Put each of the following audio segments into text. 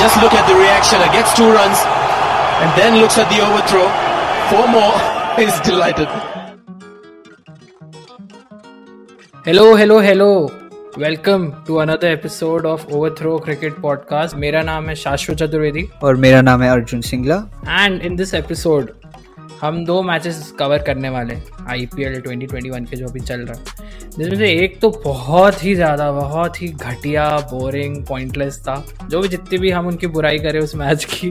just look at the reaction. It gets two runs and then looks at the overthrow. Four more. He's delighted. Hello, hello, hello. Welcome to another episode of Overthrow cricket podcast मेरा नाम है शाश्वत चतुर्वेदी और मेरा नाम है Arjun Singla and in this episode हम दो matches cover करने वाले I P L twenty twenty one के जो अभी चल रहा है जिसमें से एक तो बहुत ही ज़्यादा, बहुत ही घटिया बोरिंग पॉइंटलेस था। जो भी जितनी भी हम उनकी बुराई करें उस मैच की,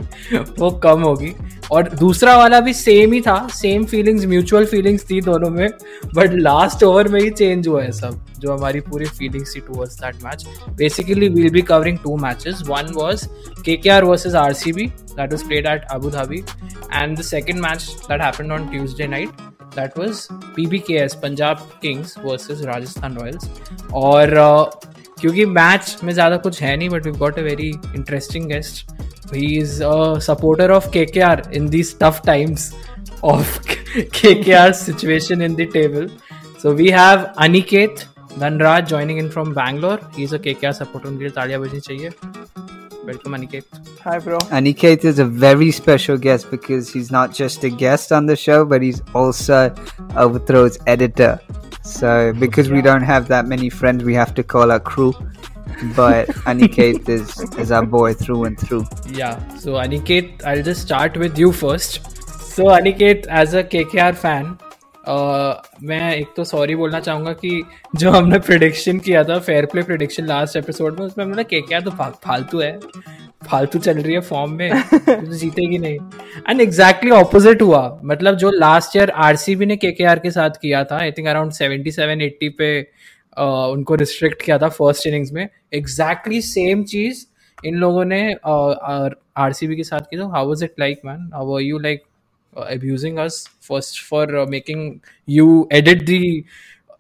वो कम होगी। और दूसरा वाला भी सेम ही था सेम फीलिंग्स म्यूचुअल फीलिंग्स थी दोनों में बट लास्ट ओवर में ही चेंज हुआ है सब, जो हमारी पूरी फीलिंग्स थी towards that match basically we'll be covering two matches one was R C B that was played at Abu Dhabi and the second match that happened on Tuesday night that was PBKS Punjab Kings versus Rajasthan Royals और uh, क्योंकि match में ज़्यादा कुछ है नहीं but we got a very interesting guest he is a supporter of K K R in these tough times of K K R situation in the table so we have Aniket Dhanraj joining in from Bangalore he is a K K R supporter उनके लिए तालियाँ बजनी चाहिए। Welcome, Aniket. Hi, bro. Aniket is a very special guest because he's not just a guest on the show, but he's also Overthrow's editor. So, because we don't have that many friends, we have to call our crew. But Aniket is, is our boy through and through. Yeah. So, Aniket, I'll just start with you first. So, Aniket, as a KKR fan, मैं एक तो sorry बोलना चाहूँगा कि जो हमने prediction किया था fair play prediction last episode में उसमें हमने के क्या तो फालतू है। फालतू चल रही है फॉर्म में। तो जीतेगी नहीं। एंड एग्जैक्टली ऑपोजिट हुआ। मतलब जो लास्ट ईयर आरसीबी ने के के साथ किया था I think around seventy seven eighty पे uh, उनको रिस्ट्रिक्ट किया था फ़र्स्ट इनिंग्स में। एग्जैक्टली सेम चीज़ इन लोगों ने आरसीबी के साथ की। तो how was it like man you like abusing us first for uh, making you edit the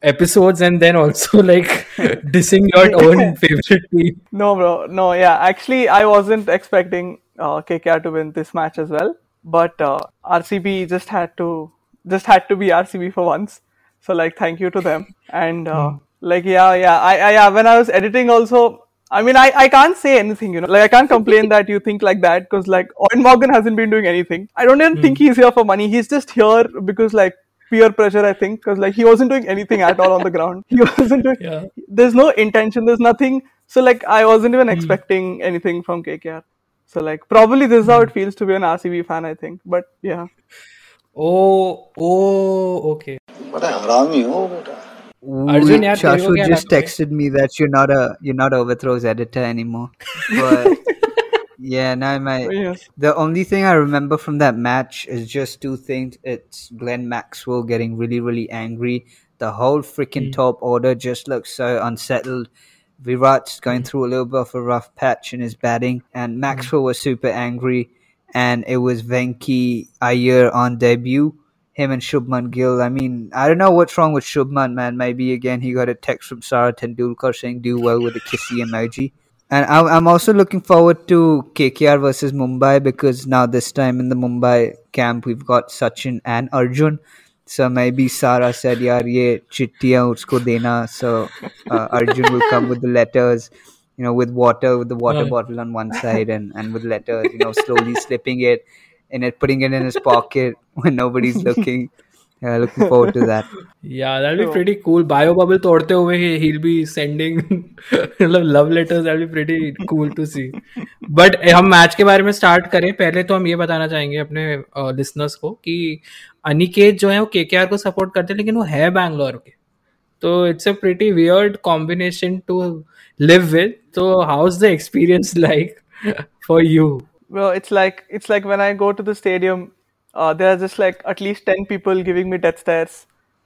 episodes and then also like dissing your own favorite team. No, bro. No, yeah. Actually, I wasn't expecting uh, KKR to win this match as well, but uh, RCB just had to just had to be RCB for once. So like, thank you to them. And uh, mm. like, yeah, yeah. I, I, yeah. When I was editing, also I mean, I, I can't say anything, you know. Like, I can't complain that you think like that because, like, Eoin Morgan hasn't been doing anything. I don't even mm. think he's here for money. He's just here because, like, peer pressure, I think, because, like, he wasn't doing anything at all on the ground. He wasn't doing, yeah. there's no intention, there's nothing. So, like, I wasn't even mm. expecting anything from KKR. So, like, probably this is how it hmm. feels to be an RCB fan, I think. But, yeah. Oh, oh, okay. But I'm Arjun, yaar, Shashu just texted me that you're not a you're not overthrows editor anymore. But yeah, no, my oh, yes. the only thing I remember from that match is just two things. It's Glenn Maxwell getting really really angry. The whole freaking mm. top order just looks so unsettled. Virat's going mm. through a little bit of a rough patch in his batting, and hmm. Maxwell mm. was super angry. And it was Venki Iyer on debut him and Shubman Gill. I mean, I don't know what's wrong with Shubman, man. Maybe again he got a text from Sara Tendulkar saying do well with the kissy emoji. And I'm also looking forward to KKR versus Mumbai because now this time in the Mumbai camp we've got Sachin and Arjun. So maybe Sara said, "Yaar, ye chittiyan usko dena." So uh, Arjun will come with the letters, you know, with water, with the water bottle on one side, and and with letters, you know, slowly slipping it in it, putting it in his pocket when nobody's looking. Yeah, looking forward to that. Yeah, that'll be pretty cool. Bio bubble तोड़ते हुए he'll be sending love letters. That'll be pretty cool to see. But हम match के बारे में start करें पहले तो हम ये बताना चाहेंगे अपने लिसनर्स को कि अनिकेत जो है वो के को सपोर्ट करते हैं लेकिन वो है बैंगलोर के तो it's a pretty weird combination to live with तो how is the experience like for you well it's like it's like when i go to the stadium uh, there are just like at least 10 people giving me death stares.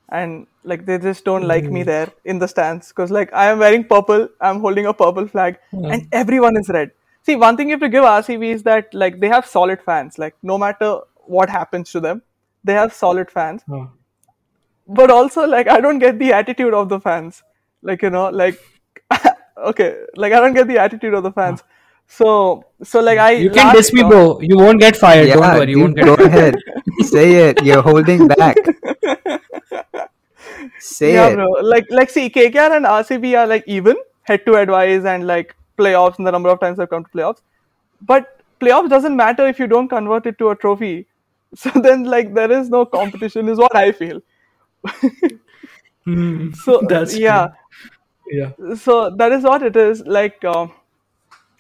And like they just don't like me there in the stands. Because like i am wearing purple i'm holding a purple flag and everyone is red. See one thing you have to give rcb is that like they have solid fans. Like no matter what happens to them they have solid fans. But also like i don't get the attitude of the fans. Like you know like okay like i don't get the attitude of the fans so, so like I. You can diss me, bro. You won't get fired. Yeah, Don't worry. You won't get go ahead. Say it. You're holding back. Say yeah, it. Bro. Like, like, see, KKR and RCB are like even head to head wise and like playoffs and the number of times they've come to playoffs. but playoffs doesn't matter if you don't convert it to a trophy. So then, like, there is no competition, is what I feel. mm, so that's yeah, true. yeah. So that is what it is. Like, uh,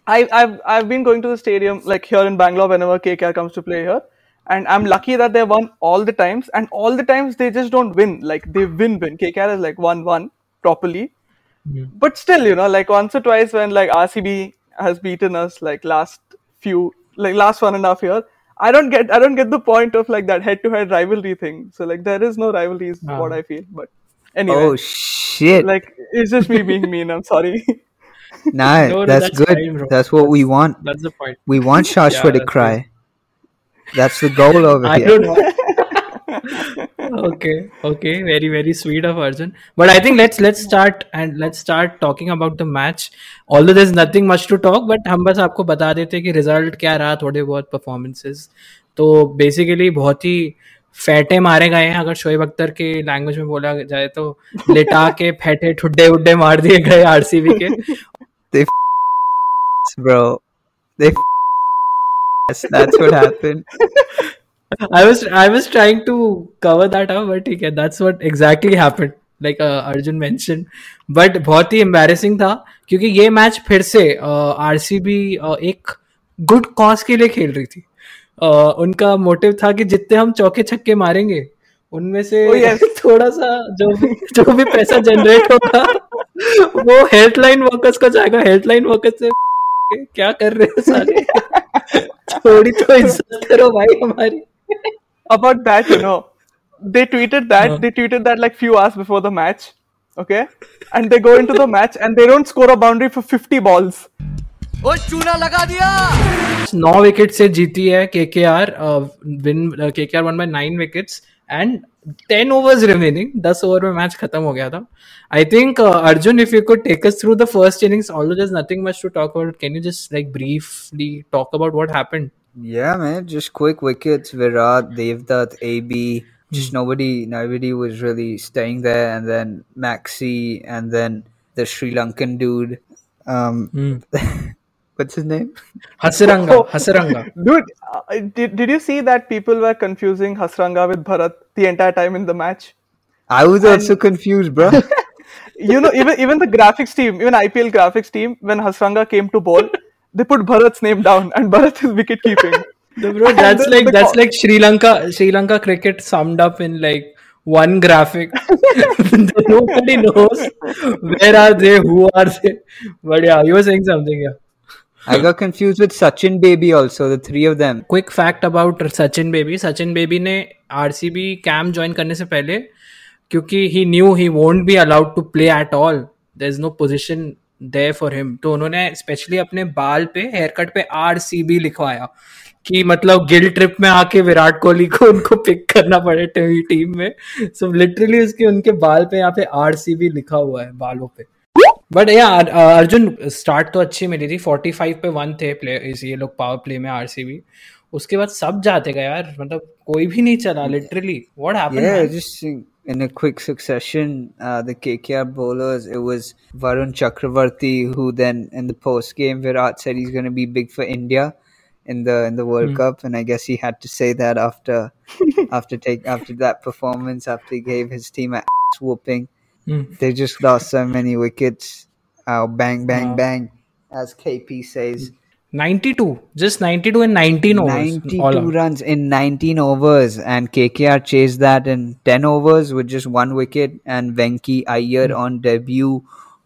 I, I've I've been going to the stadium like here in Bangalore whenever KKR comes to play here, and I'm lucky that they won all the times, and all the times they just don't win. Like they win, win. KKR is like one one properly, mm. but still, you know, like once or twice when like RCB has beaten us like last few like last one and a half year. I don't get I don't get the point of like that head to head rivalry thing. So like there is no rivalry is what I feel. But anyway. Oh shit. Like it's just me being mean, I'm sorry. nah, no, that's, that's, good. Fine, that's what that's, we want. That's the point. We want Shashwat yeah, to cry. Good. That's the goal over I here. okay, okay, very very sweet of Arjun. But I think let's let's start and let's start talking about the match. Although there's nothing much to talk, but हम बस आपको बता देते हैं कि result क्या रहा थोड़े बहुत परफॉर्मेंसेस तो बेसिकली बहुत ही फैटे मारे गए हैं अगर शोएब अख्तर के लैंग्वेज में बोला जाए तो लिटा के फैटे ठुड्डे उड्डे मार दिए गए आरसीबी के they bro they that's what happened I was I was trying to cover that up, but okay, that's what exactly happened. Like uh, Arjun mentioned, but बहुत ही embarrassing था क्योंकि ये मैच फिर से आरसीबी uh, एक good cause के लिए खेल रही थी uh, उनका मोटिव था कि जितने हम चौके छक्के मारेंगे उनमें से oh, yes. थोड़ा सा जो भी जो भी पैसा जनरेट होगा वो हेल्पलाइन वर्कर्स का जाएगा हेल्पलाइन वर्कर्स से क्या कर रहे हो सारे थोड़ी तो इज़्ज़त करो भाई हमारी। About that you know they tweeted that they tweeted that like few hours before the match okay and they go into the match and they don't score a boundary for 50 balls ओ चूना लगा दिया! नौ wicket से जीती है KKR win KKR won by nine wickets and ten overs remaining दस over में match खत्म हो गया था I think Arjun if you could take us through the first innings although there is nothing much to talk about can you just like briefly talk about what happened Yeah, man, just quick wickets. Virat, Devdutt, AB. Just mm. nobody, nobody was really staying there. And then Maxi, and then the Sri Lankan dude. Um, mm. what's his name? Hasaranga. Oh, Hasaranga. Dude, uh, did, did you see that people were confusing Hasaranga with Bharat the entire time in the match? I was and, also confused, bro. you know, even even the graphics team, even IPL graphics team, when Hasaranga came to bowl, they put Bharat's name down, and Bharat is wicket keeping. bro, that's like that's call. like Sri Lanka Sri Lanka cricket summed up in like one graphic. Nobody knows where are they, who are they. But yeah, you were saying something, yeah. I got confused with Sachin Baby also, the three of them. Quick fact about Sachin Baby. Sachin Baby ने RCB camp join करने से पहले क्योंकि he knew he won't be allowed to play at all. There's no position there for him तो उन्होंने specially अपने बाल पे कट पे बी लिखवाया कि मतलब गिल ट्रिप में आके विराट कोहली को उनको पिक करना पड़े टीम में सो so, लिटरली उसके उनके बाल पे यहाँ पे बी लिखा हुआ है बालों पे बट या अर्जुन स्टार्ट तो अच्छी मिली थी 45 पे वन थे प्ले ये लोग पावर प्ले में आरसीबी उसके बाद सब जाते गए यार मतलब कोई भी नहीं चला literally what happened in a quick succession, uh, the KKR bowlers, it was Varun Chakravarti, who then in the post game, Virat said he's going to be big for India in the in the World mm. Cup, and I guess he had to say that after after take after that performance, after he gave his team a whooping. Mm. They just lost so many wickets. Uh, bang, bang, wow. bang, as KP says. 92 just 92 in 19 overs 92 runs in 19 overs and KKR chased that in 10 overs with just one wicket and Venki Iyer mm. on debut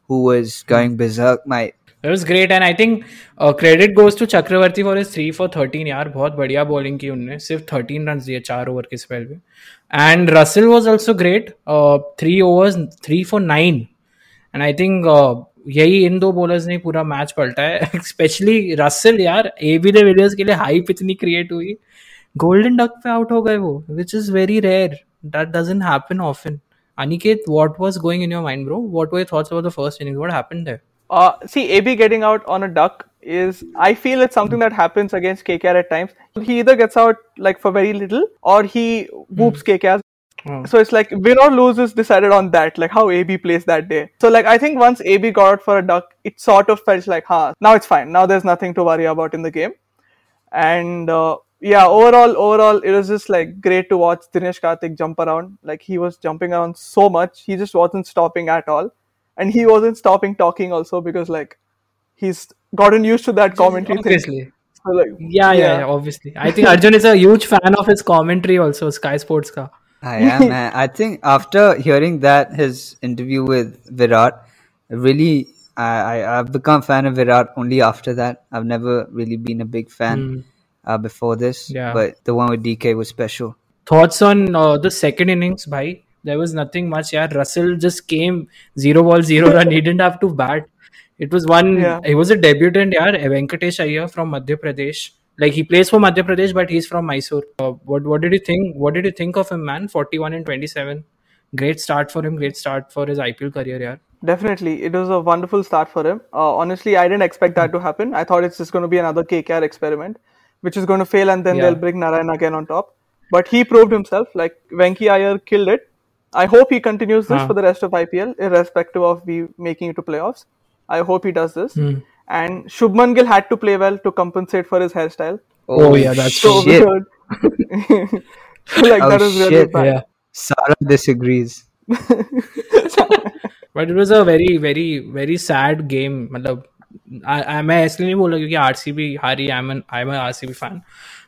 who was going berserk mate That was great. And I think uh, credit goes to Chakravarti for his 3 for यार बहुत बढ़िया bowling की उनने सिर्फ़ 13 run दिए चार over के spell में and Russell was also great three overs three for nine and I think यही इन दो बॉलर्स ने पूरा मैच पलटा है स्पेशली रसल यार एबी दे विलियर्स के लिए हाइप इतनी क्रिएट हुई गोल्डन डक पे आउट हो गए वो which is very rare that doesn't happen often Aniket what was going in your mind bro what were your thoughts about the first inning what happened there Uh, see, AB getting out on a duck is, I feel it's something that happens against KKR at times. He either gets out like for very little or he whoops mm. KKR. So it's like win or lose is decided on that, like how AB plays that day. So like I think once AB got out for a duck, it sort of felt like, huh, now it's fine. Now there's nothing to worry about in the game. And uh, yeah, overall, overall, it was just like great to watch Dinesh Karthik jump around. Like he was jumping around so much, he just wasn't stopping at all, and he wasn't stopping talking also because like he's gotten used to that commentary obviously. thing. So, like, yeah, yeah, yeah, yeah, obviously. I think Arjun is a huge fan of his commentary also, Sky Sports ka. I am, man. I think after hearing that his interview with Virat, really, I, I have become fan of Virat only after that. I've never really been a big fan mm. uh, before this. Yeah. But the one with DK was special. Thoughts on uh, the second innings, bhai? There was nothing much. Yeah, Russell just came zero ball, zero run. He didn't have to bat. It was one. Yeah. He was a debutant. Yeah, Venkatesh Iyer from Madhya Pradesh like he plays for Madhya Pradesh, but he's from Mysore. Uh, what what did you think? What did you think of him, man? Forty one and twenty seven. Great start for him. Great start for his IPL career, yeah. Definitely, it was a wonderful start for him. Uh, honestly, I didn't expect that to happen. I thought it's just going to be another KKR experiment, which is going to fail, and then yeah. they'll bring Narayan again on top. But he proved himself. Like Venki Iyer killed it. I hope he continues this huh. for the rest of IPL, irrespective of we making it to playoffs. I hope he does this. Hmm and Shubman Gill had to play well to compensate for his hairstyle. Oh, oh yeah, that's so shit. weird. like oh, that was really shit. bad. Yeah. Sarah disagrees. but it was a very very very sad game मतलब मैं इसलिए नहीं बोल रहा क्योंकि RCB हारी I am I am RCB fan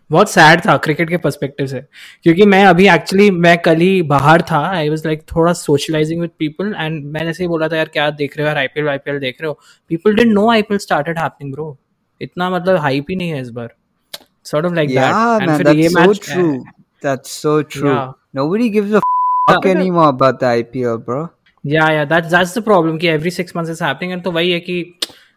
बहुत sad था क्रिकेट के पर्सपेक्टिव से क्योंकि मैं अभी एक्चुअली मैं कल ही बाहर था आई वॉज़ लाइक थोड़ा सोशलाइजिंग विद पीपल एंड मैंने ऐसे ही बोला था यार क्या देख रहे हो यार आईपीएल आईपीएल देख रहे हो people didn't know IPL started happening bro इतना मतलब हाइप ही नहीं है इस बार sort of like yeah, that and man, that's so match, true that's so true yeah. nobody gives a fuck yeah. anymore about the IPL bro yeah yeah that's that's the problem कि every six months is happening and तो वही है कि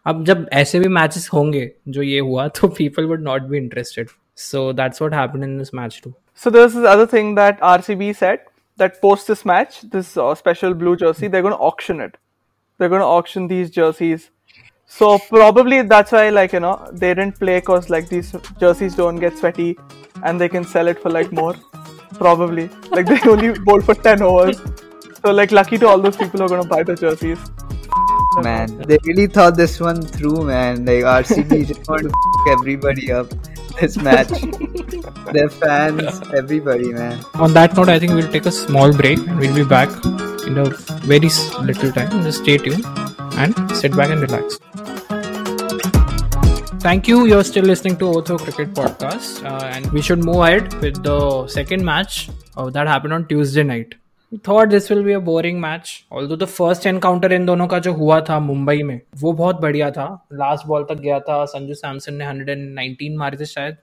अब जब ऐसे भी matches होंगे जो ये हुआ तो people would not be interested So that's what happened in this match too. So there's this other thing that RCB said that post this match, this uh, special blue jersey, they're going to auction it. They're going to auction these jerseys. So probably that's why, like you know, they didn't play because like these jerseys don't get sweaty, and they can sell it for like more. Probably, like they only bowl for ten overs. So like lucky to all those people who are going to buy the jerseys. Man, they really thought this one through, man. Like RCB just want to f- everybody up this match. Their fans, everybody, man. On that note, I think we'll take a small break and we'll be back in a very little time. Just stay tuned and sit back and relax. Thank you. You're still listening to Overthrow Cricket Podcast, uh, and we should move ahead with the second match uh, that happened on Tuesday night. Thought this will be a boring match although the first encounter in दोनों का जो हुआ था मुंबई में, वो बहुत बढ़िया था। लास्ट बॉल तक गया था। संजू सैमसन ने 119 मारे थे शायद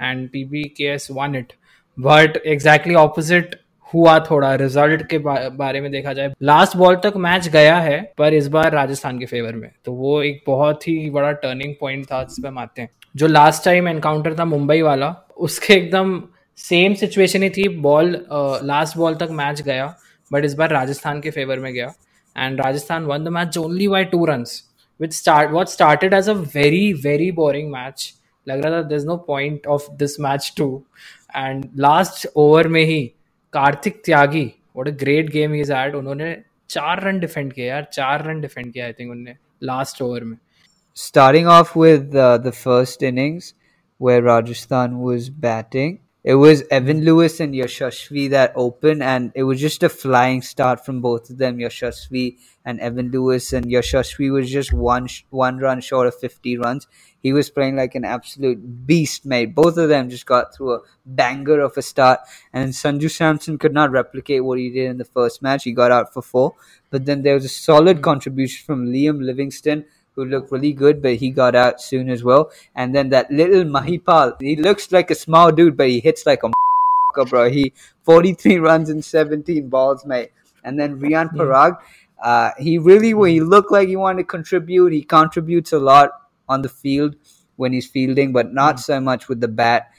and P B K S won it but exactly opposite हुआ थोड़ा। रिज़ल्ट के बारे में देखा जाए। लास्ट बॉल तक मैच गया है, पर इस बार राजस्थान के फेवर में। तो वो एक बहुत ही बड़ा टर्निंग पॉइंट था जिस पे हम आते हैं। जो लास्ट टाइम एनकाउंटर था मुंबई वाला, उसके एकदम सेम सिचुएशन ही थी, बॉल लास्ट बॉल तक मैच गया बट इस बार राजस्थान के फेवर में गया। And Rajasthan won the match only by two run which start what started as a very very boring match लग रहा था there is no point of this match to and last over में ही Kartik Tyagi what a great game is add उन्होंने चार run defend किया यार, चार run defend किया आई थिंक उन्होंने लास्ट ओवर में। Starting off with the first innings where Rajasthan was batting it was Evan Lewis and Yashasvi that opened, and it was just a flying start from both of them. Yashasvi and Evan Lewis, and Yashasvi was just one one run short of 50 runs. He was playing like an absolute beast, mate. Both of them just got through a banger of a start, and Sanju Samson could not replicate what he did in the first match. He got out for four, but then there was a solid contribution from Liam Livingstone who looked really good, but he got out soon as well. And then that little Mahipal, he looks like a small dude, but he hits like a bro. He 43 runs in 17 balls, mate. And then Rian Parag, uh, he really, when he looked like he wanted to contribute, he contributes a lot on the field when he's fielding, but not so much with the bat.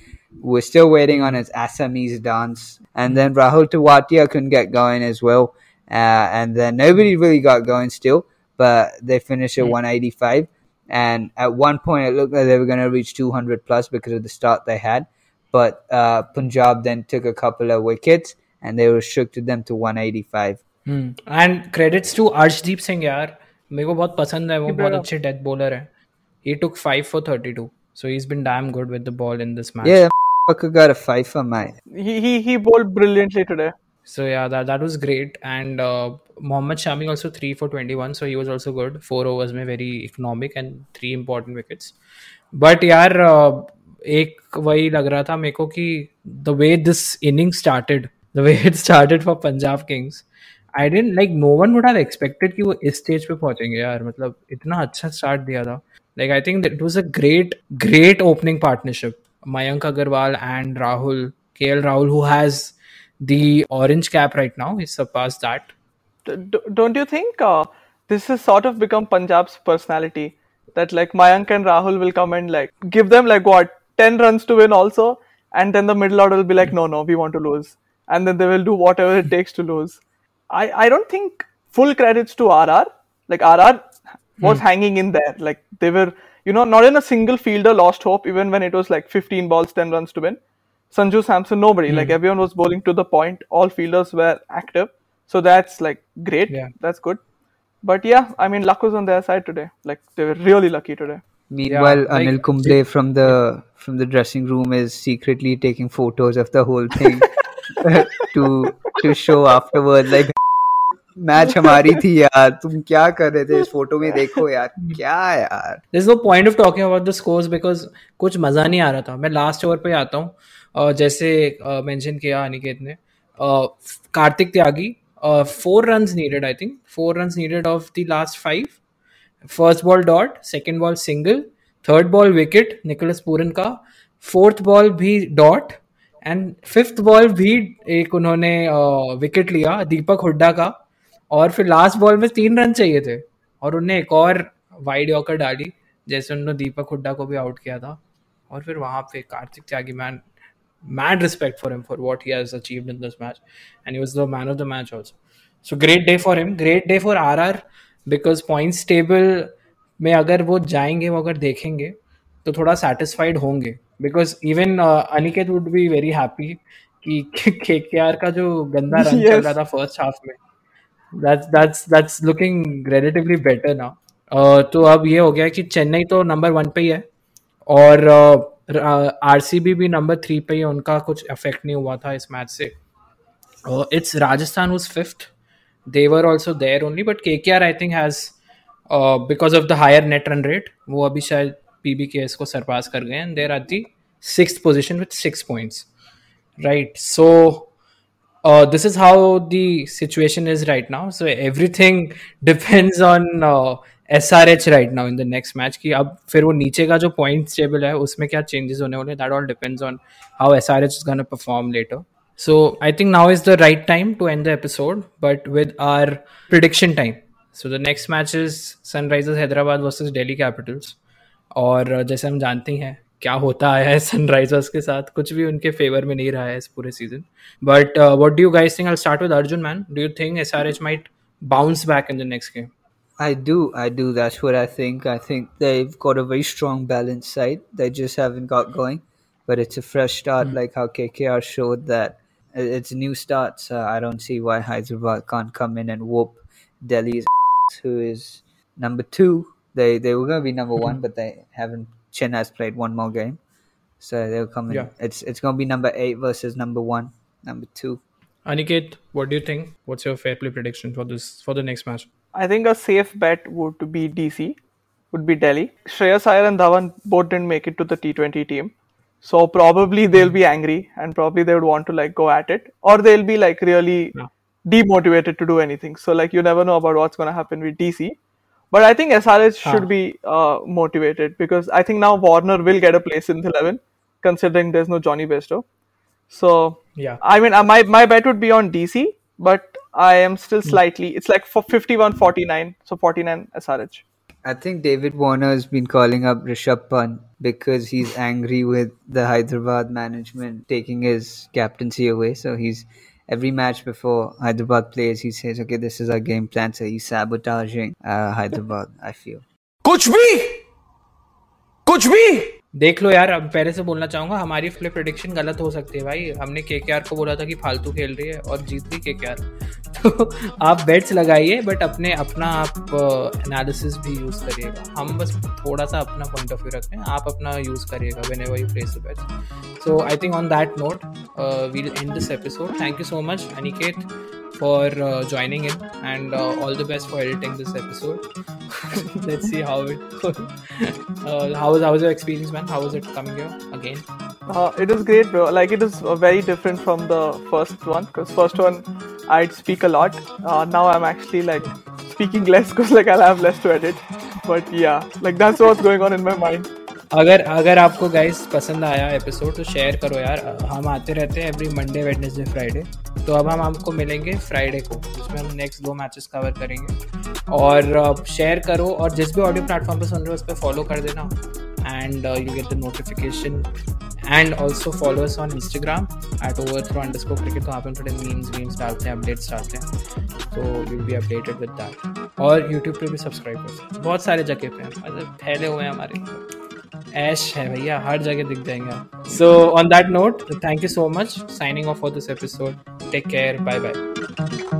We're still waiting on his Assamese dance. And then Rahul Tewatia couldn't get going as well. Uh, and then nobody really got going still but they finished at mm. 185. And at one point, it looked like they were going to reach 200 plus because of the start they had. But uh, Punjab then took a couple of wickets and they restricted them to 185. Hmm. And credits to Arshdeep Singh यार मेरे को बहुत पसंद है वो बहुत अच्छे death bowler है he took 5 for 32 So he's been damn good with the ball in this match. Yeah, got a five for my. He he he bowled brilliantly today. So yeah, that that was great. And uh, Mohammad Shami also three for twenty one. So he was also good. Four overs में very economic and three important wickets. But यार uh, एक वही लग रहा था मेरे को कि the way this inning started, the way it started for Punjab Kings, I didn't like no one would have expected कि वो इस स्टेज पे पहुंचेंगे यार मतलब इतना अच्छा स्टार्ट दिया था like I think that it was a great great opening partnership Mayank Agarwal and Rahul KL Rahul who has the orange cap right now he's surpassed that. Don't you think uh, this has sort of become Punjab's personality? That like Mayank and Rahul will come and like give them like what 10 runs to win also? And then the middle order will be like no no we want to lose. And then they will do whatever it takes to lose. I I don't think full credits to RR like RR was hmm. hanging in there. Like they were you know not in a single fielder lost hope even when it was like 15 balls 10 runs to win Sanju Samson nobody mm. like everyone was bowling to the point all fielders were active so that's like great yeah. that's good but yeah I mean luck was on their side today like they were really lucky today Meanwhile, yeah, like, Anil Kumble from the from the dressing room is secretly taking photos of the whole thing to to show afterward. Like match हमारी थी यार तुम क्या कर रहे थे इस photo में देखो यार क्या यार this no point of talking about the scores because कुछ मजा नहीं आ रहा था मैं लास्ट ओवर पे आता हूँ uh, जैसे मेंशन किया अनिकेत ने। Kartik Tyagi four run needed I think four run needed off the last five first ball dot second ball single third ball wicket Nicholas Pooran का फोर्थ बॉल भी dot and fifth ball भी एक उन्होंने wicket लिया, दीपक हुड्डा का। और फिर last ball में तीन रन चाहिए थे। और उनने एक और वाइड यॉकर डाली, जैसे उन्होंने दीपक हुड्डा को भी आउट किया था। और फिर वहाँ पे Kartik Tyagi man mad respect for him for what he has achieved in this match and he was the man of the match also so great day for him great day for RR because points table में अगर वो जाएँगे वो अगर देखेंगे तो थोड़ा satisfied होंगे because even Aniket would be very happy कि के का जो गंदा रन yes. चल रहा था फ़र्स्ट हाफ़ में that's that's that's looking relatively better now uh, तो अब ये हो गया कि चेन्नई तो नंबर वन पे ही है और आर सी बी भी नंबर थ्री पे ही उनका कुछ इफ़ेक्ट नहीं हुआ था इस मैच से। It's Rajasthan was fifth they were also there only but K K R I think has because of the higher net run rate वो अभी शायद पी बी के एस को सरपास कर गए and there are the six position with six points right so uh, this is how the situation is right now. So everything depends S R H right now in the next match कि अब फिर वो नीचे का जो point table है, उसमें क्या चेंजेस होने वाले that all depends on how S R H is gonna perform later so I think now is the right time to end the episode but with our prediction time so the next match is Sunrisers Hyderabad versus Delhi Capitals और uh, जैसे हम जानते हैं, क्या होता आया है Sunrisers के साथ, कुछ भी उनके फेवर में नहीं रहा है इस पूरे season but what do you guys think I start with Arjun man do you think S R H might bounce back in the next game I do, I do. That's what I think. I think they've got a very strong balance side. They just haven't got going, but it's a fresh start, mm. like how KKR showed that it's a new start. So I don't see why Hyderabad can't come in and whoop Delhi's, who is number two. They they were going to be number mm-hmm. one, but they haven't Chen has played one more game, so they'll come in. Yeah. It's it's gonna be number eight versus number one, number two. Aniket, what do you think? What's your fair play prediction for this for the next match? I think a safe bet would be DC, would be Delhi. Shreyas Iyer and Dhawan both didn't make it to the T20 team. So probably they'll be angry and probably they would want to like go at it. Or they'll be like really yeah. demotivated to do anything. So like you never know about what's gonna happen with DC. But I think SRH should be uh, motivated because I think now Warner will get a place in the 11, considering there's no Jonny Bairstow. So yeah, I mean, uh, my my bet would be on DC, but I am still hmm. slightly. It's like for 51-49, so 49 SRH. I think David Warner has been calling up Rishabh Pant because he's angry with the Hyderabad management taking his captaincy away. So he's every match before Hyderabad plays, he says, "Okay, this is our game plan." So he's sabotaging uh, Hyderabad. I feel. Kuch bhi, kuch bhi. देख लो यार अब पहले से बोलना चाहूँगा हमारी flip prediction गलत हो सकती है भाई। हमने के के आर को बोला था कि फालतू खेल रही है और जीत गई के तो आप बेट्स लगाइए बट अपने अपना आप एनालिसिस uh, भी यूज़ करिएगा। हम बस थोड़ा सा अपना पॉइंट ऑफ़ व्यू रखते हैं आप अपना यूज़ करिएगा whenever you place bets so I think on that note we'll end this episode thank you so much Aniket for uh, joining in and uh, all the best for editing this episode. Let's see how it. Uh, how was how was your experience, man? How was it coming here again? Uh, it was great, bro. Like it is uh, very different from the first one because first one I'd speak a lot. Uh, now I'm actually like speaking less because like I'll have less to edit. But yeah, like that's what's going on in my mind. अगर अगर आपको guys पसंद आया episode तो share करो यार। हम आते रहते हैं एवरी मंडे वेडनेसडे फ्राइडे तो अब हम आपको मिलेंगे फ्राइडे को, जिसमें हम नेक्स्ट दो मैचेस कवर करेंगे। और शेयर करो और जिस भी ऑडियो प्लेटफॉर्म पर सुन रहे हो, उस पर फॉलो कर देना। And you get the notification and also followers on Instagram at overthrow underscore cricket तो वहाँ पे थोड़े मीम्स वीम्स डालते हैं अपडेट्स डालते हैं। तो you be updated with that और यूट्यूब पे भी सब्सक्राइब कर। बहुत सारे जगह पे हैं। मतलब फैले हुए हैं हमारे। ऐश है भैया, हर जगह दिख जाएँगे। So on that note thank you so much signing off for this episode take care bye bye